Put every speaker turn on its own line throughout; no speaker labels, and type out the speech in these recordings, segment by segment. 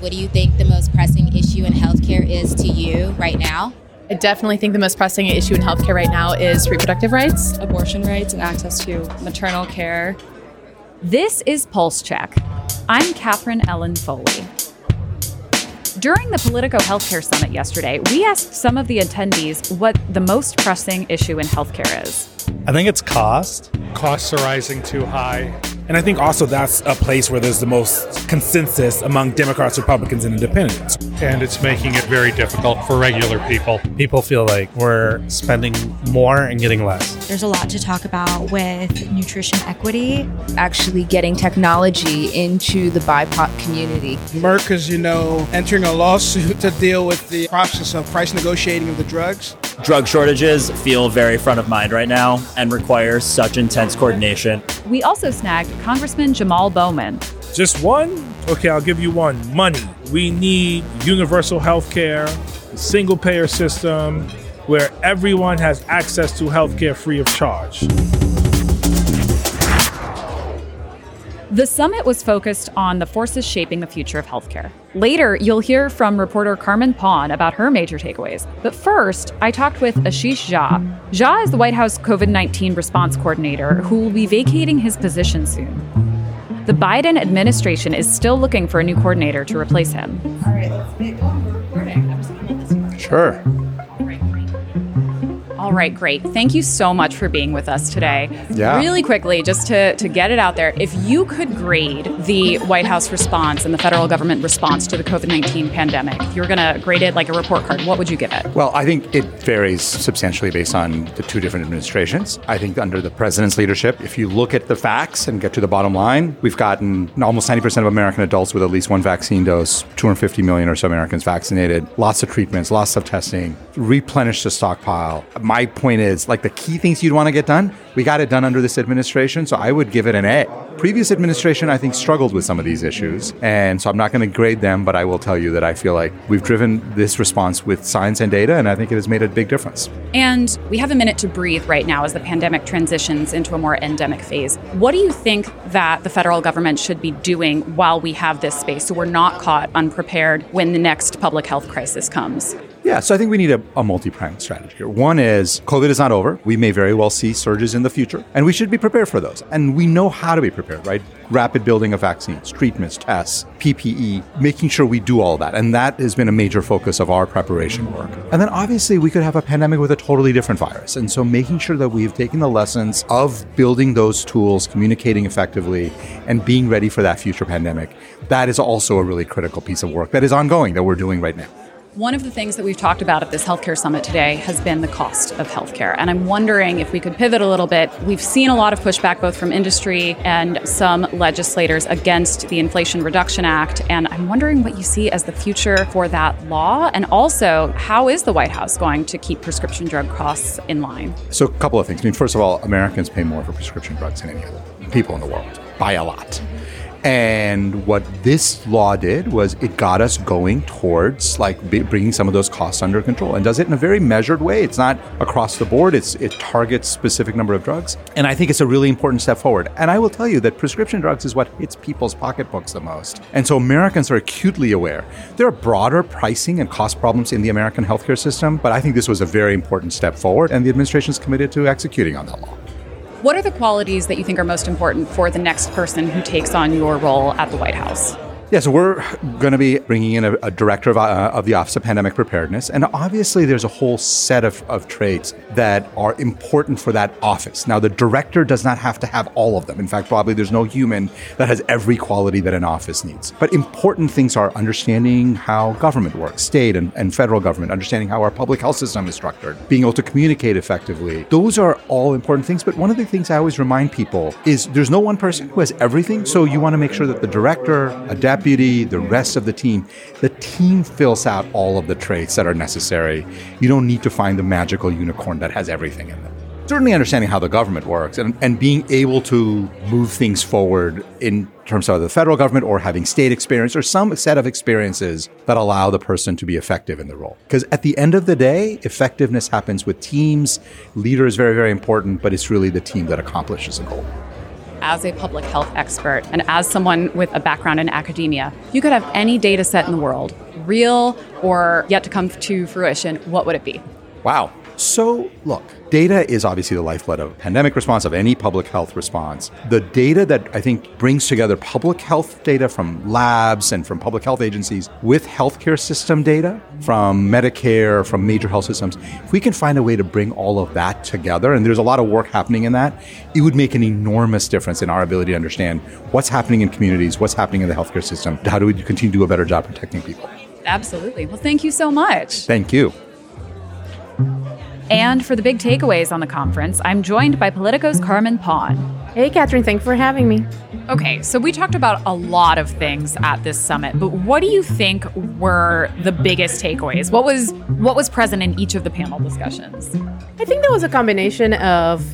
What do you think the most pressing issue in healthcare is to you right now?
I definitely think the most pressing issue in healthcare right now is reproductive rights,
abortion rights, and access to maternal care.
This is Pulse Check. I'm Katherine Ellen Foley. During the Politico Healthcare Summit yesterday, we asked some of the attendees what the most pressing issue in healthcare is.
I think it's cost.
Costs are rising too high.
And I think also that's a place where there's the most consensus among Democrats, Republicans, and independents.
And it's making it very difficult for regular people.
People feel like we're spending more and getting less.
There's a lot to talk about with nutrition equity.
Actually, getting technology into the BIPOC community.
Merck is, you know, entering a lawsuit to deal with the process of price negotiating of the drugs.
Drug shortages feel very front of mind right now and require such intense coordination.
We also snagged Congressman Jamal Bowman.
Just one? Okay, I'll give you one. Money. We need universal health care, single payer system where everyone has access to health care free of charge.
The summit was focused on the forces shaping the future of healthcare. Later, you'll hear from reporter Carmen Paun about her major takeaways. But first, I talked with Ashish Jha. Jha is the White House COVID 19 response coordinator who will be vacating his position soon. The Biden administration is still looking for a new coordinator to replace him.
All right, let's make oh, we're recording.
Sure.
All right, great. Thank you so much for being with us today.
Yeah.
Really quickly, just to, to get it out there, if you could grade the White House response and the federal government response to the COVID 19 pandemic, if you were going to grade it like a report card, what would you give it?
Well, I think it varies substantially based on the two different administrations. I think under the president's leadership, if you look at the facts and get to the bottom line, we've gotten almost 90% of American adults with at least one vaccine dose, 250 million or so Americans vaccinated, lots of treatments, lots of testing, replenished the stockpile. My point is, like the key things you'd want to get done, we got it done under this administration, so I would give it an A. Previous administration, I think, struggled with some of these issues, and so I'm not going to grade them, but I will tell you that I feel like we've driven this response with science and data, and I think it has made a big difference.
And we have a minute to breathe right now as the pandemic transitions into a more endemic phase. What do you think that the federal government should be doing while we have this space so we're not caught unprepared when the next public health crisis comes?
Yeah, so I think we need a, a multi pronged strategy here. One is COVID is not over. We may very well see surges in the future, and we should be prepared for those. And we know how to be prepared, right? Rapid building of vaccines, treatments, tests, PPE, making sure we do all that. And that has been a major focus of our preparation work. And then obviously we could have a pandemic with a totally different virus. And so making sure that we've taken the lessons of building those tools, communicating effectively, and being ready for that future pandemic, that is also a really critical piece of work that is ongoing that we're doing right now.
One of the things that we've talked about at this healthcare summit today has been the cost of healthcare. And I'm wondering if we could pivot a little bit. We've seen a lot of pushback both from industry and some legislators against the Inflation Reduction Act. And I'm wondering what you see as the future for that law. And also, how is the White House going to keep prescription drug costs in line?
So, a couple of things. I mean, first of all, Americans pay more for prescription drugs than any other people in the world by a lot. And what this law did was it got us going towards like bringing some of those costs under control and does it in a very measured way. It's not across the board. It's it targets specific number of drugs. And I think it's a really important step forward. And I will tell you that prescription drugs is what hits people's pocketbooks the most. And so Americans are acutely aware. There are broader pricing and cost problems in the American healthcare system, but I think this was a very important step forward and the administration is committed to executing on that law.
What are the qualities that you think are most important for the next person who takes on your role at the White House?
Yeah, so we're going to be bringing in a, a director of, uh, of, the Office of Pandemic Preparedness. And obviously, there's a whole set of, of traits that are important for that office. Now, the director does not have to have all of them. In fact, probably there's no human that has every quality that an office needs. But important things are understanding how government works, state and, and federal government, understanding how our public health system is structured, being able to communicate effectively. Those are all important things. But one of the things I always remind people is there's no one person who has everything. So you want to make sure that the director, a deputy, the rest of the team, the team fills out all of the traits that are necessary. You don't need to find the magical unicorn that has everything in them. Certainly understanding how the government works and, and being able to move things forward in terms of the federal government or having state experience or some set of experiences that allow the person to be effective in the role. Because at the end of the day, effectiveness happens with teams. Leader is very, very important, but it's really the team that accomplishes a goal.
As a public health expert and as someone with a background in academia, you could have any data set in the world, real or yet to come to fruition, what would it be?
Wow. So, look, data is obviously the lifeblood of pandemic response, of any public health response. The data that I think brings together public health data from labs and from public health agencies with healthcare system data from Medicare, from major health systems, if we can find a way to bring all of that together, and there's a lot of work happening in that, it would make an enormous difference in our ability to understand what's happening in communities, what's happening in the healthcare system, how do we continue to do a better job protecting people.
Absolutely. Well, thank you so much.
Thank you.
And for the big takeaways on the conference, I'm joined by Politico's Carmen Paun.
Hey, Katherine, thanks for having me.
Okay, so we talked about a lot of things at this summit, but what do you think were the biggest takeaways? What was what was present in each of the panel discussions?
I think there was a combination of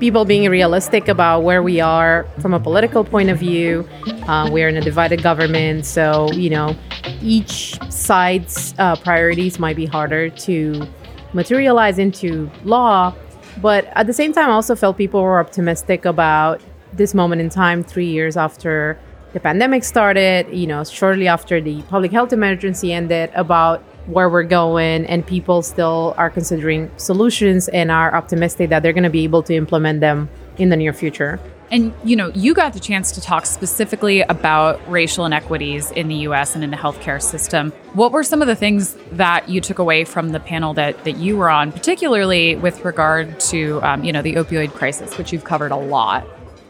people being realistic about where we are from a political point of view. Uh, we're in a divided government, so you know, each side's uh, priorities might be harder to materialize into law. But at the same time, I also felt people were optimistic about this moment in time, three years after the pandemic started, you know, shortly after the public health emergency ended, about where we're going. And people still are considering solutions and are optimistic that they're going to be able to implement them in the near future.
And you know, you got the chance to talk specifically about racial inequities in the US and in the healthcare system. What were some of the things that you took away from the panel that, that you were on, particularly with regard to um, you know, the opioid crisis, which you've covered a lot?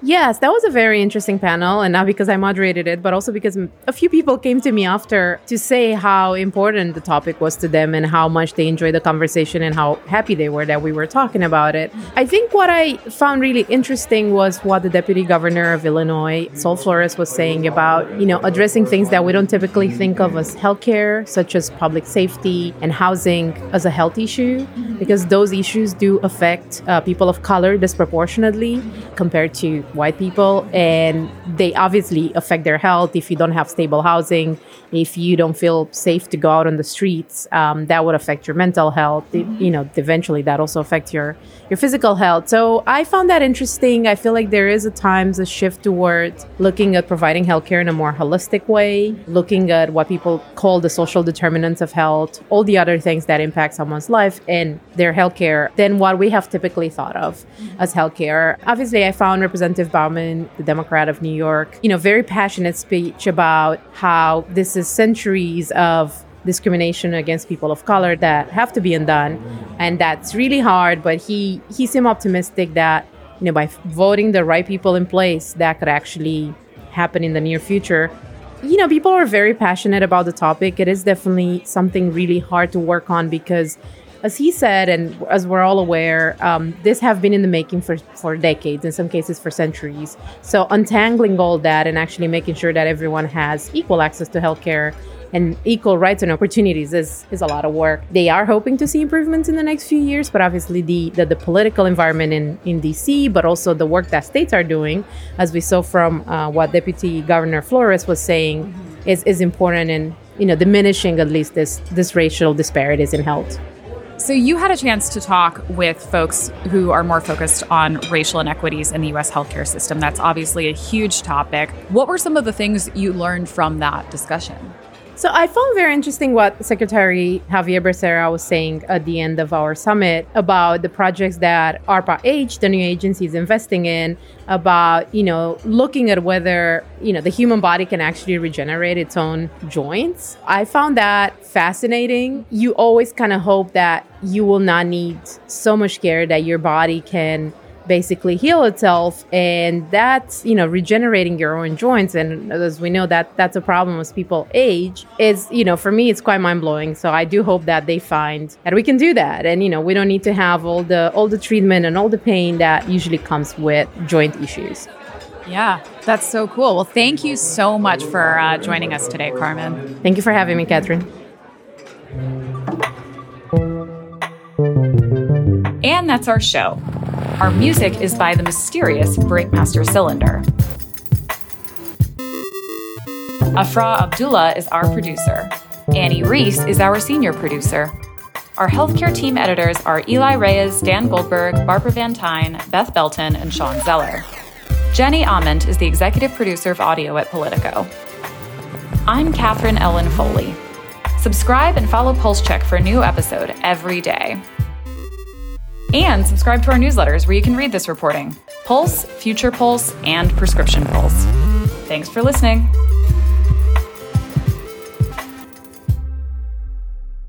Yes, that was a very interesting panel, and not because I moderated it, but also because a few people came to me after to say how important the topic was to them and how much they enjoyed the conversation and how happy they were that we were talking about it. I think what I found really interesting was what the deputy governor of Illinois, Sol Flores, was saying about, you know, addressing things that we don't typically think of as healthcare, such as public safety and housing as a health issue, because those issues do affect uh, people of color disproportionately compared to white people and they obviously affect their health if you don't have stable housing if you don't feel safe to go out on the streets um, that would affect your mental health. You know eventually that also affects your your physical health. So i found that interesting. I feel like there is at times a shift towards looking at providing healthcare in a more holistic way looking at what people call the social determinants of health all the other things that impact someone's life and their healthcare than what we have typically thought of as healthcare. Obviously i found representative Bowman, the Democrat of New York, you know, very passionate speech about how this is centuries of discrimination against people of color that have to be undone and that's really hard but he he seemed optimistic that you know by voting the right people in place that could actually happen in the near future. You know people are very passionate about the topic. It is definitely something really hard to work on because as he said, and as we're all aware, um, this have been in the making for, for decades, in some cases for centuries. So untangling all that and actually making sure that everyone has equal access to healthcare and equal rights and opportunities is, is a lot of work. They are hoping to see improvements in the next few years, but obviously the, the, the political environment in, in DC, but also the work that states are doing, as we saw from uh, what Deputy Governor Flores was saying, is, is important in you know diminishing at least this this racial disparities in health.
So, you had a chance to talk with folks who are more focused on racial inequities in the US healthcare system. That's obviously a huge topic. What were some of the things you learned from that discussion?
So I found very interesting what Secretary Xavier Becerra was saying at the end of our summit about the projects that ARPA-H, the new agency, is investing in, about, you know, looking at whether, you know, the human body can actually regenerate its own joints. I found that fascinating. You always kind of hope that you will not need so much care that your body can basically heal itself and that's you know regenerating your own joints and as we know that that's a problem as people age is you know for me it's quite mind-blowing so i do hope that they find that we can do that and you know we don't need to have all the all the treatment and all the pain that usually comes with joint issues
yeah, that's so cool. Well, thank you so much for uh, joining us today, Carmen.
Thank you for having me, Katherine.
And that's our show. Our music is by the mysterious Breakmaster Cylinder. Afra Abdullah is our producer. Annie Reese is our senior producer. Our healthcare team editors are Eli Reyes, Dan Goldberg, Barbara Van Tyne, Beth Belton, and Shawn Zeller. Jenny Ament is the executive producer of audio at Politico. I'm Katherine Ellen Foley. Subscribe and follow Pulse Check for a new episode every day. And subscribe to our newsletters where you can read this reporting Pulse, Future Pulse, and Prescription Pulse. Thanks for listening.